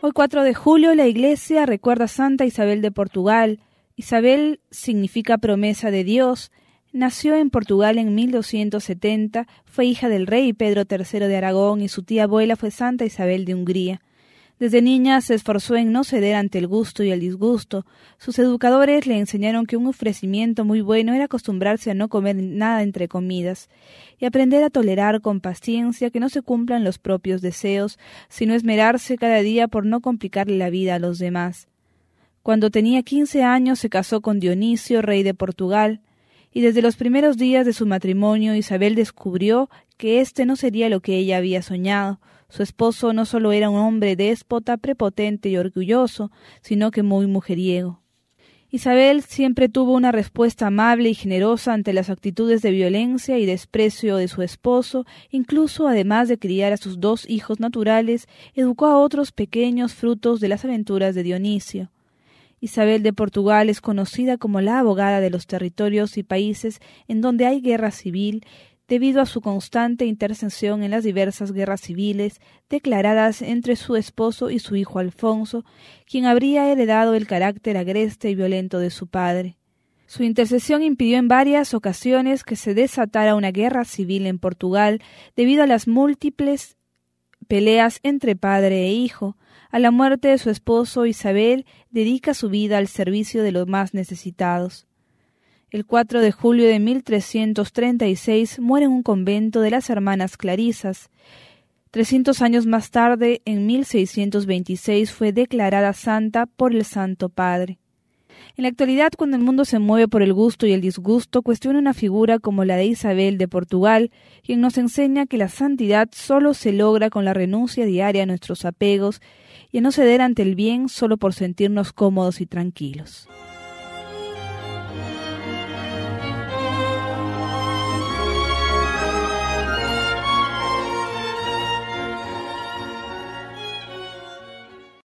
Hoy 4 de julio la Iglesia recuerda a Santa Isabel de Portugal. Isabel significa promesa de Dios. Nació en Portugal en 1270, fue hija del rey Pedro III de Aragón y su tía abuela fue Santa Isabel de Hungría. Desde niña se esforzó en no ceder ante el gusto y el disgusto. Sus educadores le enseñaron que un ofrecimiento muy bueno era acostumbrarse a no comer nada entre comidas y aprender a tolerar con paciencia que no se cumplan los propios deseos, sino esmerarse cada día por no complicarle la vida a los demás. Cuando tenía quince años se casó con Dionisio, rey de Portugal, y desde los primeros días de su matrimonio Isabel descubrió que éste no sería lo que ella había soñado, su esposo no solo era un hombre déspota, prepotente y orgulloso, sino que muy mujeriego. Isabel siempre tuvo una respuesta amable y generosa ante las actitudes de violencia y desprecio de su esposo, incluso además de criar a sus dos hijos naturales, educó a otros pequeños frutos de las aventuras de Dionisio. Isabel de Portugal es conocida como la abogada de los territorios y países en donde hay guerra civil debido a su constante intercesión en las diversas guerras civiles declaradas entre su esposo y su hijo Alfonso, quien habría heredado el carácter agreste y violento de su padre. Su intercesión impidió en varias ocasiones que se desatara una guerra civil en Portugal debido a las múltiples peleas entre padre e hijo. A la muerte de su esposo Isabel dedica su vida al servicio de los más necesitados. El 4 de julio de 1336 muere en un convento de las hermanas Clarisas. Trescientos años más tarde, en 1626, fue declarada santa por el Santo Padre. En la actualidad, cuando el mundo se mueve por el gusto y el disgusto, cuestiona una figura como la de Isabel de Portugal, quien nos enseña que la santidad solo se logra con la renuncia diaria a nuestros apegos y a no ceder ante el bien solo por sentirnos cómodos y tranquilos.